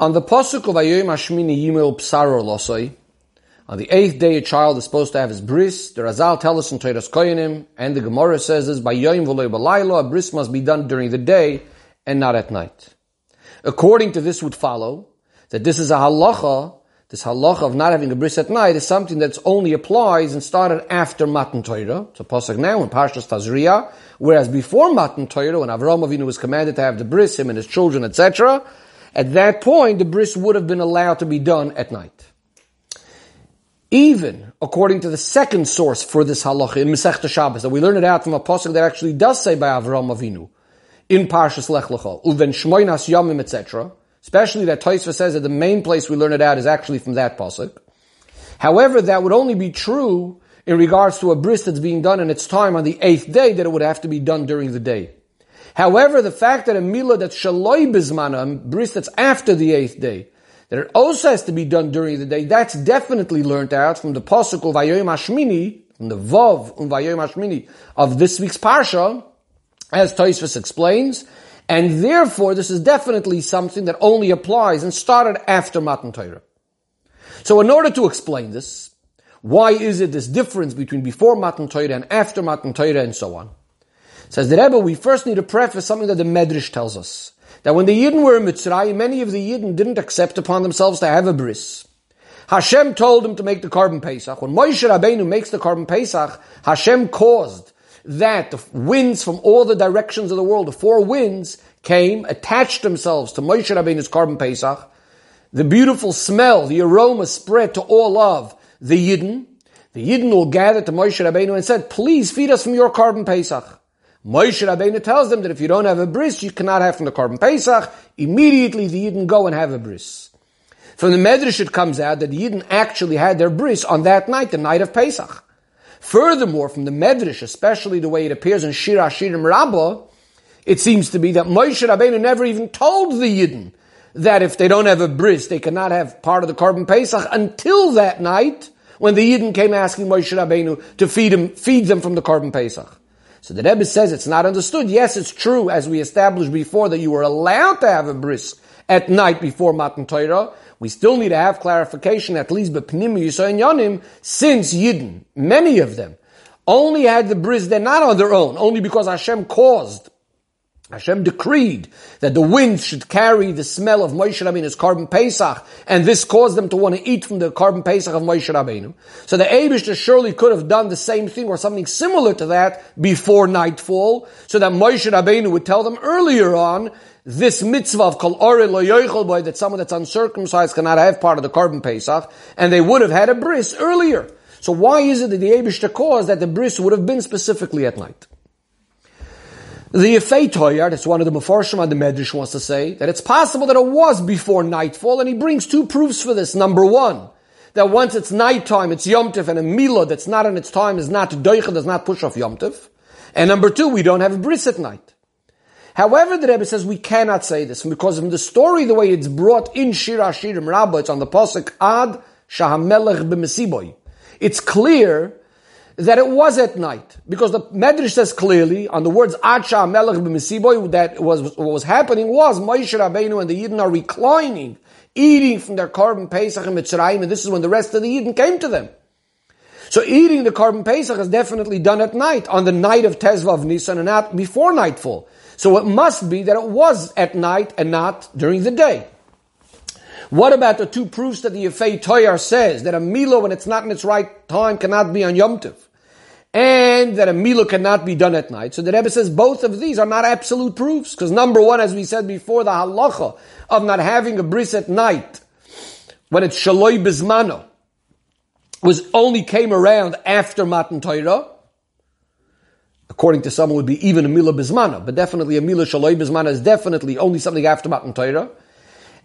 On the Pasuk of Ayoyim Hashmini Yimel Psaro Losoi, on the eighth day a child is supposed to have his bris, the Razal tells us in Teiras Koyanim, and the Gemara says this, by Yoyim V'loy Balaylo, a bris must be done during the day and not at night. According to this would follow that this is a halacha, this halacha of not having a bris at night is something that only applies and started after Matan Torah. so pasuk now in Parshas Tazria, whereas before Matan Torah, when Avraham Avinu was commanded to have the bris, him and his children, etc., at that point the bris would have been allowed to be done at night. Even according to the second source for this halacha in Masechta Shabbos, that we learn it out from a pasuk that actually does say by Avraham Avinu in Parshas Lech Lecha, uven shmoinas yamim, etc. Especially that Taisva says that the main place we learn it out is actually from that pasuk. However, that would only be true in regards to a bris that's being done in its time on the eighth day, that it would have to be done during the day. However, the fact that a milah that's shaloi bizmana, a bris that's after the eighth day, that it also has to be done during the day, that's definitely learnt out from the pasuk of Vayoyim Hashmini, from the Vav of Vayoyim Hashmini of this week's Parsha, as Taisvis explains, and therefore this is definitely something that only applies and started after Matan Torah. So in order to explain this, why is it this difference between before Matan Torah and after Matan Torah and so on? Says the Rebbe, we first need to preface something that the Medrash tells us. That when the Yidden were in Mitzrayim, many of the Yidden didn't accept upon themselves to have a bris. Hashem told them to make the korban Pesach. When Moshe Rabbeinu makes the korban Pesach, Hashem caused that the winds from all the directions of the world, the four winds, came, attached themselves to Moshe Rabbeinu's korban Pesach. The beautiful smell, the aroma spread to all of the Yidden. The Yidden will gather to Moshe Rabbeinu and said, please feed us from your korban Pesach. Moshe Rabbeinu tells them that if you don't have a bris, you cannot have from the korban Pesach. Immediately the Yidden go and have a bris. From the Medrash it comes out that the Yidden actually had their bris on that night, the night of Pesach. Furthermore, from the Medrash, especially the way it appears in Shir Hashirim Rabbah, it seems to be that Moshe Rabbeinu never even told the Yidden that if they don't have a bris, they cannot have part of the korban Pesach until that night when the Yidden came asking Moshe Rabbeinu to feed, him, feed them from the korban Pesach. So the Rebbe says it's not understood. Yes, it's true, as we established before, that you were allowed to have a bris at night before Matan Torah. We still need to have clarification, at least B'Pnim Yisrael Yonim, since Yidden, many of them, only had the bris, they're not on their own, only because Hashem caused Hashem decreed that the wind should carry the smell of Moshe Rabbeinu's korban Pesach, and this caused them to want to eat from the korban Pesach of Moshe Rabbeinu. So the Abishter surely could have done the same thing or something similar to that before nightfall, so that Moshe Rabbeinu would tell them earlier on this mitzvah of kol ore lo yoichel boy that someone that's uncircumcised cannot have part of the korban Pesach, and they would have had a bris earlier. So why is it that the Abishter caused that the bris would have been specifically at night? The Yefei Toyar, that's one of the Mefarshim on the Medrash wants to say, that it's possible that it was before nightfall, and he brings two proofs for this. Number one, that once it's nighttime, it's Yom Tif, and a Mila that's not in its time is not Doicha, does not push off Yom Tif. And number two, we don't have a bris at night. However, the Rebbe says we cannot say this, because from the story, the way it's brought in Shir Hashirim Rabbah, it's on the Pasuk Ad Shahamelech b'Mesiboy. It's clear that it was at night. Because the Medrash says clearly on the words Acha Melech b'Mesiboy that was what was happening was Moshe Rabbeinu and the Yidden are reclining, eating from their korban Pesach and Mitzrayim, and this is when the rest of the Yidden came to them. So eating the korban Pesach is definitely done at night, on the night of Tezvav Nisan and not before nightfall. So it must be that it was at night and not during the day. What about the two proofs that the Yefei Toyar says that a Milo, when it's not in its right time, cannot be on Yom Tiv? And that a Milo cannot be done at night. So the Rebbe says both of these are not absolute proofs. Because number one, as we said before, the halacha of not having a bris at night, when it's Shaloi Bizmano, was only came around after Matan Torah. According to some, it would be even a Mila Bizmana, but definitely a Mila Shaloi Bizmana is definitely only something after Matan Torah.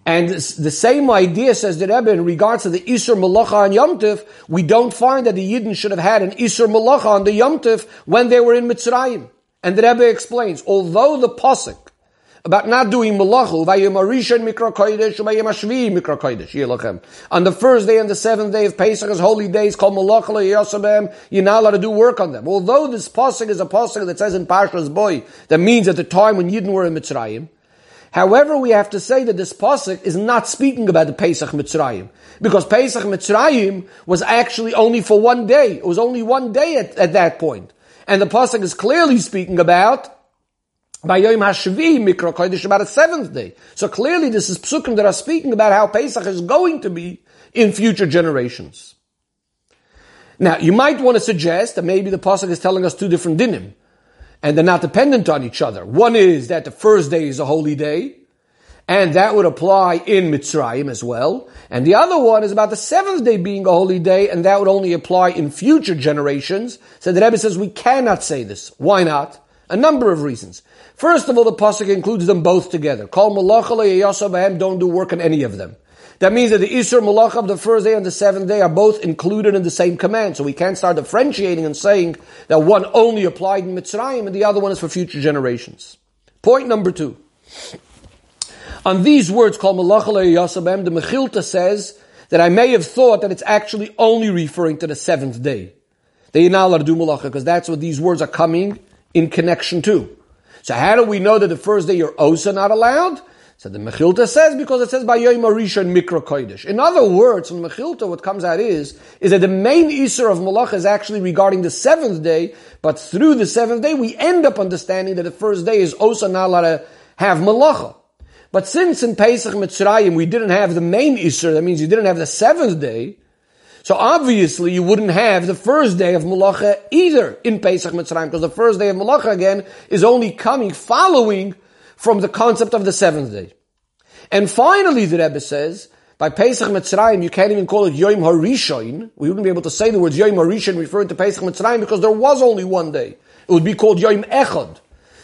And the same idea says the Rebbe in regards to the Isur Malacha on Yom Tif, we don't find that the Yidden should have had an Isur Malacha on the Yom Tif when they were in Mitzrayim. And the Rebbe explains, although the Pasuk about not doing Malacha, Mikra Kodesh, on the first day and the seventh day of Pesach is holy days called Malacha you're not allowed to do work on them. Although this Pasuk is a Pasuk that says in Parshas Boy, that means at the time when Yidden were in Mitzrayim, However, we have to say that this pasuk is not speaking about the Pesach Mitzrayim. Because Pesach Mitzrayim was actually only for one day. It was only one day at, at that point. And the pasuk is clearly speaking about by Yom Hashvi Mikra Kodesh about a seventh day. So clearly this is psukim that are speaking about how Pesach is going to be in future generations. Now, you might want to suggest that maybe the pasuk is telling us two different dinim and they're not dependent on each other. One is that the first day is a holy day, and that would apply in Mitzrayim as well. And the other one is about the seventh day being a holy day, and that would only apply in future generations. So the Rebbe says we cannot say this. Why not? A number of reasons. First of all, the pasuk includes them both together. Call malacha don't do work on any of them. That means that the Isur Malach of the first day and the seventh day are both included in the same command. So we can't start differentiating and saying that one only applied in Mitzrayim and the other one is for future generations. Point number two. On these words called Malach Yasabem, the Mechilta says that I may have thought that it's actually only referring to the seventh day. They do malacha because that's what these words are coming in connection to. So how do we know that the first day you're also not allowed? So the Mechilta says because it says by Yom Rishon Mikra Kodesh. In other words, the Mechilta, what comes out is is that the main Isser of Malach is actually regarding the seventh day, but through the seventh day we end up understanding that the first day is also not allowed to have Malacha. But since in Pesach Mitzrayim we didn't have the main Isser, that means you didn't have the seventh day, so obviously you wouldn't have the first day of Malacha either in Pesach Mitzrayim, because the first day of Malacha again is only coming following from the concept of the seventh day. And finally, the Rebbe says, by Pesach Mitzrayim, you can't even call it Yom HaRishon. We wouldn't be able to say the words Yom HaRishon referring to Pesach Mitzrayim because there was only one day. It would be called Yom Echad.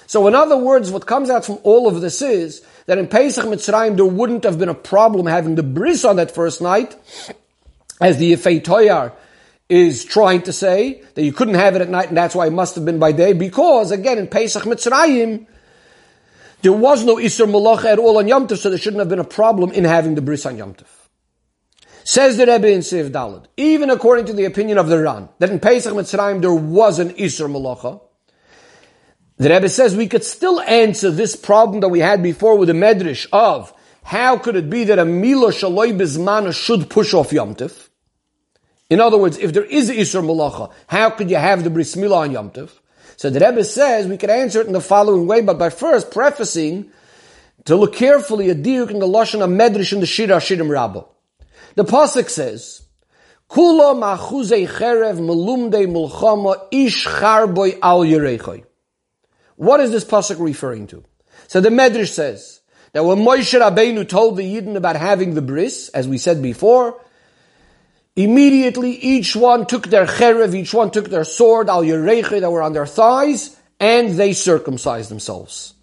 So in other words, what comes out from all of this is that in Pesach Mitzrayim there wouldn't have been a problem having the bris on that first night, as the Yefei Toyar is trying to say, that you couldn't have it at night and that's why it must have been by day, because again in Pesach Mitzrayim, there was no Isser Malacha at all on Yom Tov, so there shouldn't have been a problem in having the bris on Yom Tov. Says the Rebbe in Siv Dalad, even according to the opinion of the Ran, that in Pesach Mitzrayim there was an Isser Malacha, the Rebbe says we could still answer this problem that we had before with the Medrash of how could it be that a Mila Shaloi Bizmana should push off Yom Tov? In other words, if there is Isser Malacha, how could you have the Bris Milah on Yom Tov? So the Rebbe says we can answer it in the following way, but by first prefacing to look carefully at diuk in the lashon of medrash in the shira shirim rabba. The pasuk says, "Kula machuzei cherev melumdei mulchama ish charboy al yerechoy." What is this pasuk referring to? So the medrash says that when Moshe Rabbeinu told the Yidden about having the bris, as we said before, Immediately, each one took their cherev, each one took their sword, al yereche, that were on their thighs, and they circumcised themselves.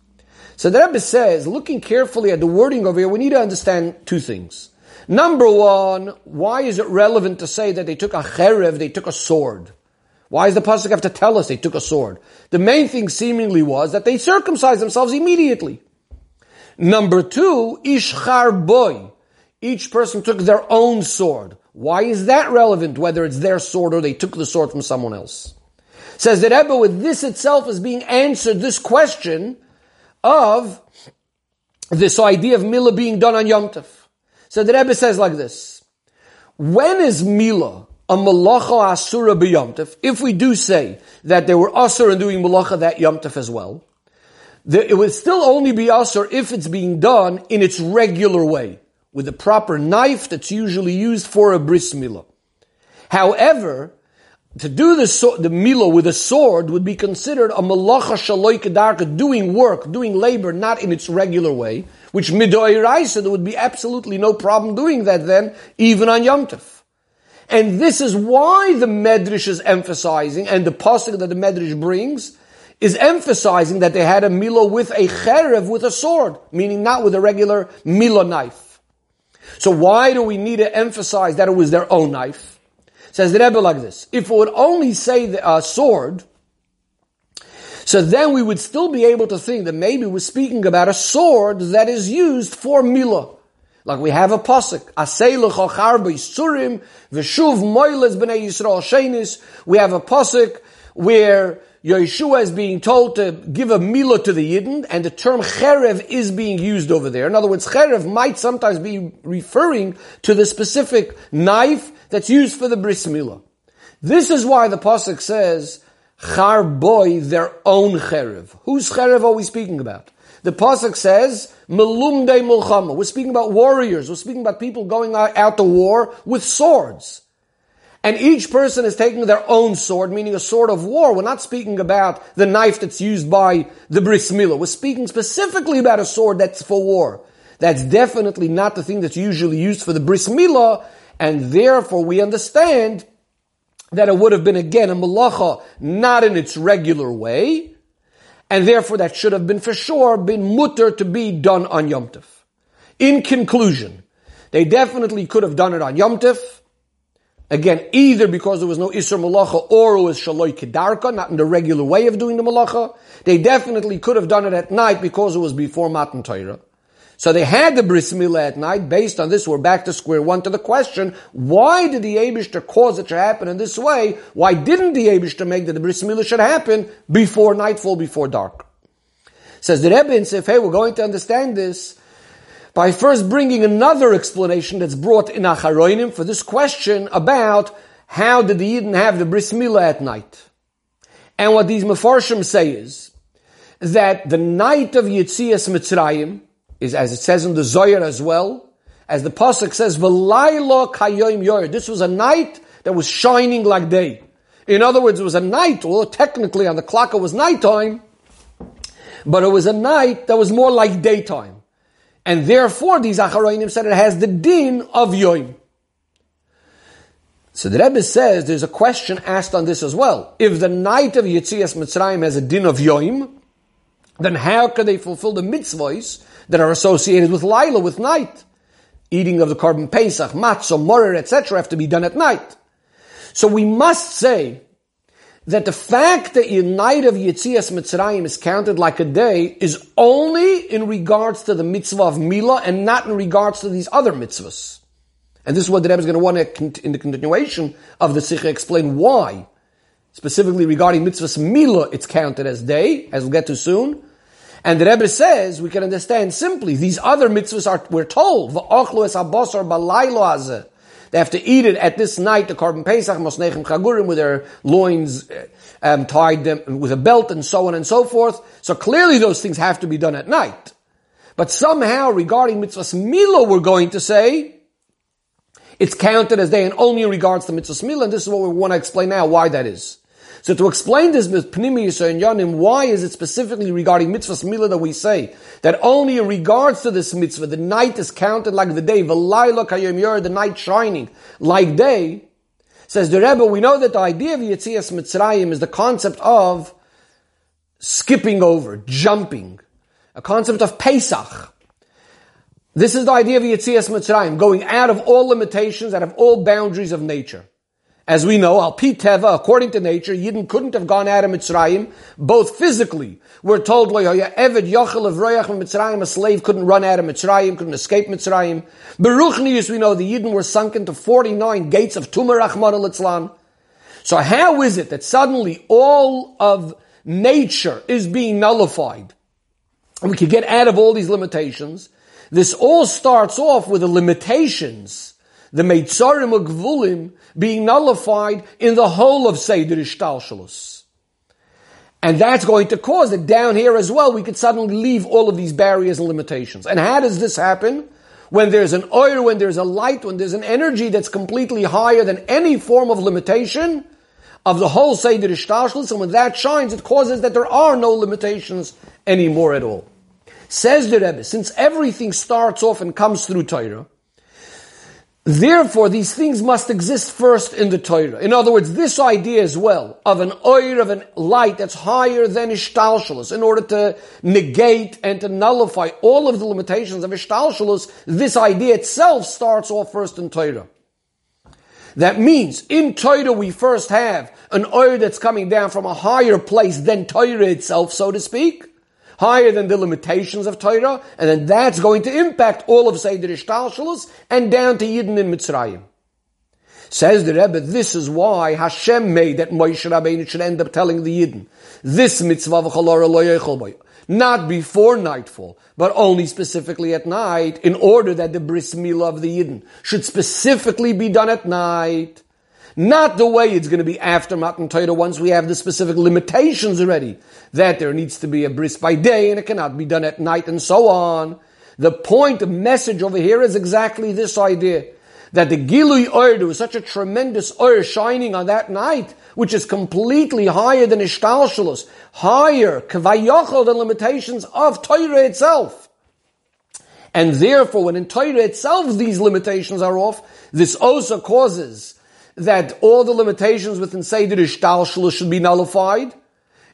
So the Rebbe says, looking carefully at the wording over here, we need to understand two things. Number one, why is it relevant to say that they took a cherev, they took a sword? Why does the pasuk have to tell us they took a sword? The main thing seemingly was that they circumcised themselves immediately. Number two, ishchar boy. Each person took their own sword. Why is that relevant, whether it's their sword or they took the sword from someone else? Says that Rebbe, with this itself is being answered this question of this idea of Mila being done on Yom Tov. So the Rebbe says like this, when is Mila a malacha asura b'Yom Tov? If we do say that there were asur in doing malacha that Yom Tov as well, it would still only be asur if it's being done in its regular way with the proper knife that's usually used for a bris milah. However, to do the, so, the milah with a sword would be considered a malacha shaloi kedarka, doing work, doing labor, not in its regular way, which midoy raisa, there would be absolutely no problem doing that then, even on Yom Tov. And this is why the Medrash is emphasizing, and the pasuk that the Medrash brings, is emphasizing that they had a milah with a cherev, with a sword, meaning not with a regular milah knife. So why do we need to emphasize that it was their own knife? Says the Rebbe like this. If it would only say the uh, sword, so then we would still be able to think that maybe we're speaking about a sword that is used for milah. Like we have a pasuk, surim v'shuv moiles b'nei Yisrael shenis. We have a pasuk where Yeshua is being told to give a milah to the Yidden, and the term cherev is being used over there. In other words, cherev might sometimes be referring to the specific knife that's used for the bris milah. This is why the pasuk says, char boy, their own cherev. Whose cherev are we speaking about? The pasuk says, melumde mulchama. We're speaking about warriors. We're speaking about people going out to war with swords. And each person is taking their own sword, meaning a sword of war. We're not speaking about the knife that's used by the bris milah. We're speaking specifically about a sword that's for war. That's definitely not the thing that's usually used for the bris milah, and therefore we understand that it would have been again a malacha not in its regular way, and therefore that should have been for sure been mutter to be done on Yom Tov. In conclusion, they definitely could have done it on Yom Tov. Again, either because there was no Isra Malacha or it was Shaloi Kedarka, not in the regular way of doing the Malacha. They definitely could have done it at night because it was before Matan Torah. So they had the bris milah at night. Based on this, we're back to square one to the question: Why did the Abishter cause it to happen in this way? Why didn't the Abishter make that the bris milah should happen before nightfall, before dark? Says the Rebbe says, "Hey, we're going to understand this by first bringing another explanation that's brought in Acharoinim for this question about how did the Yidden have the bris milah at night. And what these Mefarshim say is that the night of Yitzias Mitzrayim is, as it says in the Zohar as well, as the Pasuk says. This was a night that was shining like day. In other words, it was a night, although technically on the clock it was nighttime, but it was a night that was more like daytime. And therefore, these Acharoinim said it has the din of Yoim. So the Rebbe says there's a question asked on this as well. If the night of Yitzias Mitzrayim has a din of Yoim, then how can they fulfill the mitzvahs that are associated with Lila, with night? Eating of the korban Pesach, matzah, morer, etc. have to be done at night. So we must say that the fact that your night of Yitzias Mitzrayim is counted like a day is only in regards to the mitzvah of Mila and not in regards to these other mitzvahs. And this is what the Rebbe is going to want to, in the continuation of the Sikha, explain why. Specifically regarding mitzvahs Mila, it's counted as day, as we'll get to soon. And the Rebbe says, we can understand simply, these other mitzvahs are, we're told, they have to eat it at this night, the korban Pesach, Mosnechem Chagurim, with their loins uh, um, tied them with a belt and so on and so forth. So clearly those things have to be done at night. But somehow regarding mitzvahs Milo, we're going to say, it's counted as day and only in regards to mitzvahs Milo, and this is what we want to explain now, why that is. So to explain this with Pnimi and Yanim, why is it specifically regarding mitzvahs milah that we say that only in regards to this mitzvah, the night is counted like the day, v'layla kayom yor, the night shining like day, says the Rebbe, we know that the idea of Yetzias Mitzrayim is the concept of skipping over, jumping, a concept of Pesach. This is the idea of Yetzias Mitzrayim, going out of all limitations, out of all boundaries of nature. As we know, al piteva, according to nature, Yidden couldn't have gone out of Mitzrayim, both physically. We're told, Eved Yochel of Royach Mitzrayim, a slave couldn't run out of Mitzrayim, couldn't escape Mitzrayim. Beruchnius, we know the Yidden were sunk into 49 gates of Tumar Rahman al So how is it that suddenly all of nature is being nullified? And we could get out of all these limitations. This all starts off with the limitations the Meitzarim Gvulim being nullified in the whole of Seder Ishtalshalus. And that's going to cause that down here as well, we could suddenly leave all of these barriers and limitations. And how does this happen? When there's an oil, when there's a light, when there's an energy that's completely higher than any form of limitation of the whole Seder Ishtalshalus, and when that shines, it causes that there are no limitations anymore at all. Says the Rebbe, since everything starts off and comes through Torah, Therefore, these things must exist first in the Torah. In other words, this idea as well of an oir of a light that's higher than ishtalshalus, in order to negate and to nullify all of the limitations of ishtalshalus, this idea itself starts off first in Torah. That means in Torah we first have an oir that's coming down from a higher place than Torah itself, so to speak higher than the limitations of Torah, and then that's going to impact all of Seder Ishtalshalus and down to Yidden in Mitzrayim. Says the Rebbe, this is why Hashem made that Moshe Rabbeinu should end up telling the Yidden, this mitzvah v'chalora lo not before nightfall, but only specifically at night, in order that the bris milah of the Yidden should specifically be done at night. Not the way it's going to be after Matan Torah once we have the specific limitations already. That there needs to be a bris by day and it cannot be done at night and so on. The point, the message over here is exactly this idea. That the Gilui Ur, there was such a tremendous Ur shining on that night, which is completely higher than Ishtalshalos, higher, Kavayochel, than limitations of Torah itself. And therefore, when in Torah itself these limitations are off, this also causes that all the limitations within Seder Ishtalshalos should be nullified.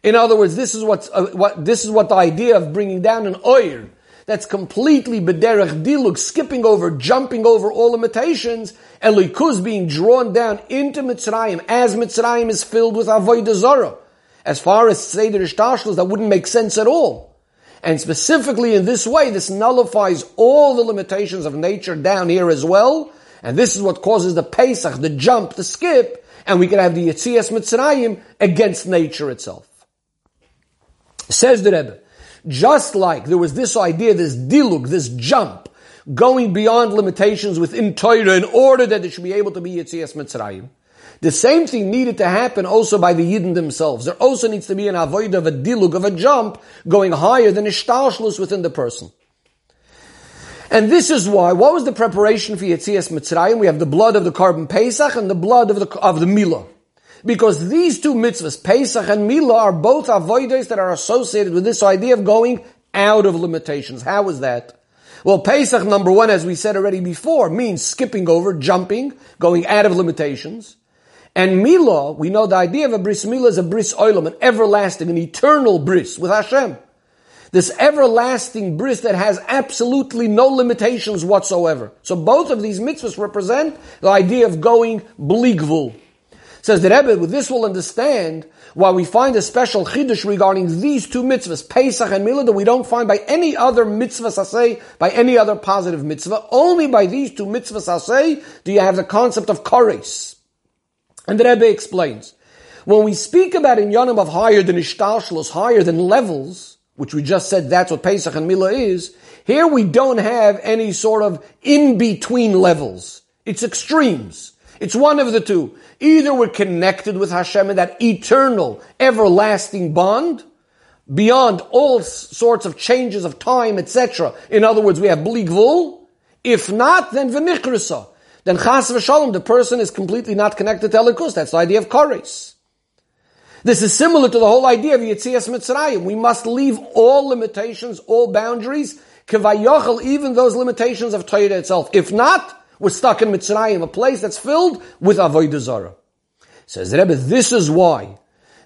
In other words, this is what's, uh, what, this is what the idea of bringing down an oir that's completely bederech diluk, skipping over, jumping over all limitations, and likuz being drawn down into Mitzrayim as Mitzrayim is filled with avodah. As far as Seder Ishtashlos, that wouldn't make sense at all. And specifically in this way, this nullifies all the limitations of nature down here as well. And this is what causes the Pesach, the jump, the skip, and we can have the Yetzias Mitzrayim against nature itself. Says the Rebbe, just like there was this idea, this dilug, this jump, going beyond limitations within Torah in order that it should be able to be Yitzias Mitzrayim. The same thing needed to happen also by the Yidden themselves. There also needs to be an avoid of a dilug, of a jump, going higher than a within the person. And this is why, what was the preparation for Yitzias Mitzrayim? We have the blood of the korban Pesach and the blood of the, of the Milah. Because these two mitzvahs, Pesach and Milah, are both avoides that are associated with this idea of going out of limitations. How is that? Well, Pesach, number one, as we said already before, means skipping over, jumping, going out of limitations. And Milah, we know the idea of a bris Milah is a bris oilam, an everlasting, an eternal bris with Hashem. This everlasting bris that has absolutely no limitations whatsoever. So both of these mitzvahs represent the idea of going bligvul, Says the Rebbe, with this we'll understand why we find a special chiddush regarding these two mitzvahs, Pesach and Milah, that we don't find by any other mitzvah say by any other positive mitzvah. Only by these two mitzvahs say do you have the concept of kares. And the Rebbe explains, when we speak about in Yonim of higher than ishtalshlos, higher than levels, which we just said that's what Pesach and Milah is, here we don't have any sort of in-between levels. It's extremes. It's one of the two. Either we're connected with Hashem in that eternal, everlasting bond, beyond all sorts of changes of time, etc. In other words, we have bligvul. If not, then v'nichrisa. Then chas v'shalom, the person is completely not connected to Elikus. That's the idea of kares. This is similar to the whole idea of Yitzias Mitzrayim. We must leave all limitations, all boundaries, kavayochel, even those limitations of Torah itself. If not, we're stuck in Mitzrayim, a place that's filled with Avodah Zarah. Says Rebbe, this is why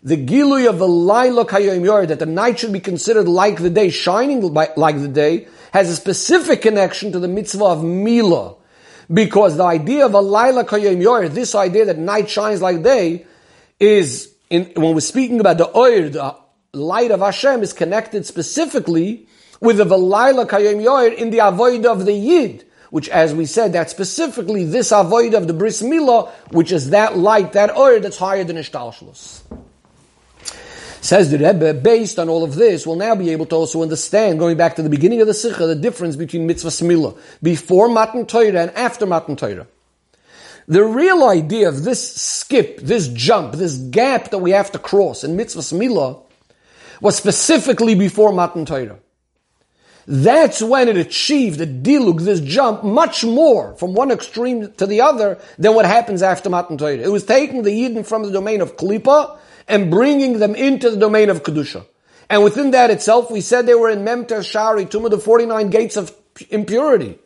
the Gilui of the Laila Kayom Yor, that the night should be considered like the day, shining like the day, has a specific connection to the mitzvah of Mila. Because the idea of a Laila Kayom Yor, this idea that night shines like day, is, in, when we're speaking about the Oir, the light of Hashem is connected specifically with the Laila Kayom Yor in the avoid of the Yid which as we said, that specifically this avoid of the bris milah, which is that light, that oil that's higher than ishtalshlus. Says the Rebbe, based on all of this, we'll now be able to also understand, going back to the beginning of the Sikha, the difference between mitzvah smila, before Matan Torah and after Matan Torah. The real idea of this skip, this jump, this gap that we have to cross in mitzvah smila was specifically before Matan Torah. That's when it achieved a dilug, this jump, much more from one extreme to the other than what happens after Matan Torah. It was taking the Yidden from the domain of Klippa and bringing them into the domain of Kedusha. And within that itself, we said they were in Memter Shari, Tumah, the 49 gates of impurity.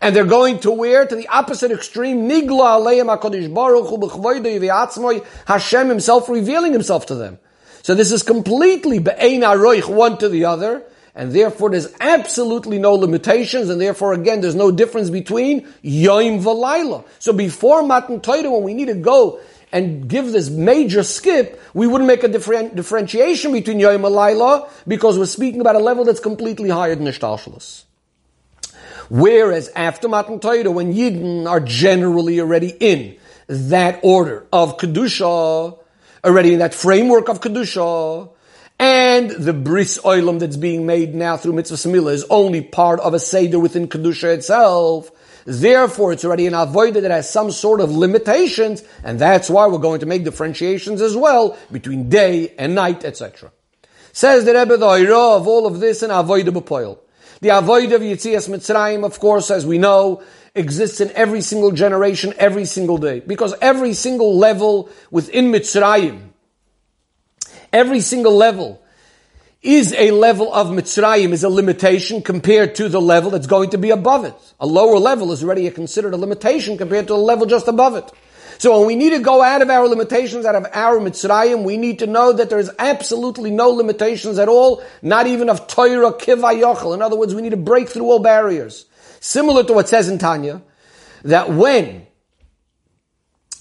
And they're going to where? To the opposite extreme. Nigla aleim HaKadosh Baruch Hu Hashem himself revealing himself to them. So this is completely be'ein aroich, one to the other and therefore there's absolutely no limitations, and therefore again there's no difference between Yom Valayla. So before Matan Torah, when we need to go and give this major skip, we wouldn't make a different differentiation between Yom Valayla because we're speaking about a level that's completely higher than Ishtalshalas. Whereas after Matan Torah, when Yidden are generally already in that order of Kedusha, already in that framework of Kedusha, and the bris oilam that's being made now through mitzvah samila is only part of a seder within kedusha itself. Therefore, it's already an avoided that has some sort of limitations, and that's why we're going to make differentiations as well between day and night, etc. Says the Rebbe the of all of this an avoidable poil. The avoid of Yitzias Mitzrayim, of course, as we know, exists in every single generation, every single day. Because every single level within Mitzrayim, every single level is a level of Mitzrayim, is a limitation compared to the level that's going to be above it. A lower level is already considered a limitation compared to the level just above it. So when we need to go out of our limitations, out of our Mitzrayim, we need to know that there is absolutely no limitations at all, not even of Torah Kivayochel. In other words, we need to break through all barriers. Similar to what says in Tanya, that when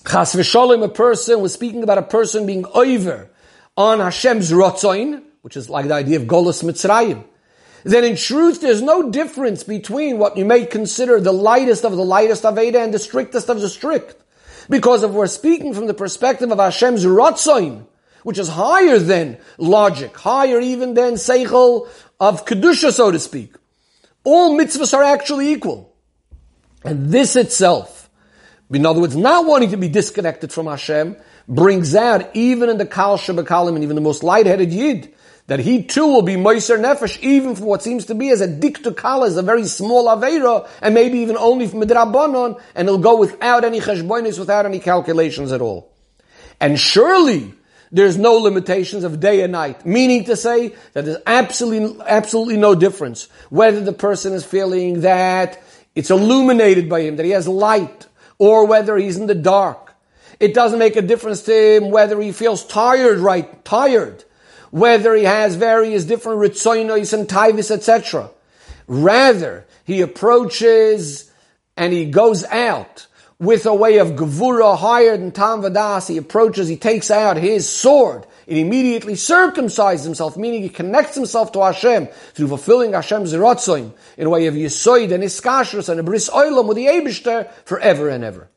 Chas v'sholem, a person was speaking about a person being over on Hashem's rotzoin, which is like the idea of Golos Mitzrayim, then in truth there's no difference between what you may consider the lightest of the lightest Aveda and the strictest of the strict. Because if we're speaking from the perspective of Hashem's rotzoin, which is higher than logic, higher even than seichel of kedusha, so to speak, all mitzvahs are actually equal. And this itself, in other words, not wanting to be disconnected from Hashem, brings out even in the Kal Shabakalim and even the most light-headed Yid, that he too will be Moiser Nefesh, even for what seems to be as a diktu as a very small Aveira, and maybe even only from Midrabanon, and he'll go without any cheshbonis, without any calculations at all. And surely, there's no limitations of day and night, meaning to say that there's absolutely, absolutely no difference whether the person is feeling that it's illuminated by him, that he has light, or whether he's in the dark. It doesn't make a difference to him whether he feels tired, right? Tired whether he has various different ritzoinos and taivis, etc. Rather, he approaches and he goes out with a way of gevura higher than Tam Vadas. He approaches, he takes out his sword and immediately circumcises himself, meaning he connects himself to Hashem through fulfilling Hashem's rotzoim in a way of yisoid and iskashrus and a bris oilam with the Eibishter forever and ever.